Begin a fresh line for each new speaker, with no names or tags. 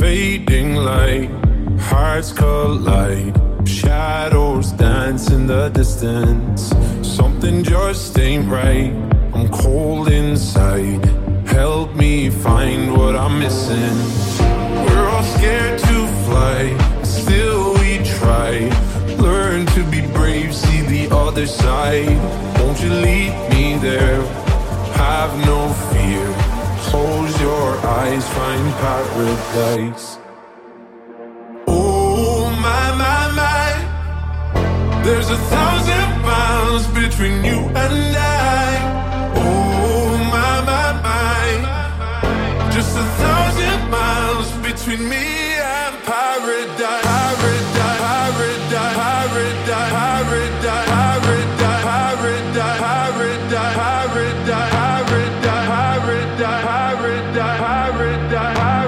Fading light, hearts collide. Shadows dance in the distance. Something just ain't right. I'm cold inside. Help me find what I'm missing. We're all scared to fly, still we try. Learn to be brave, see the other side. Won't you lead me there? Have no fear. Your eyes, find paradise. Oh my my my, there's a thousand miles between you and I. every day.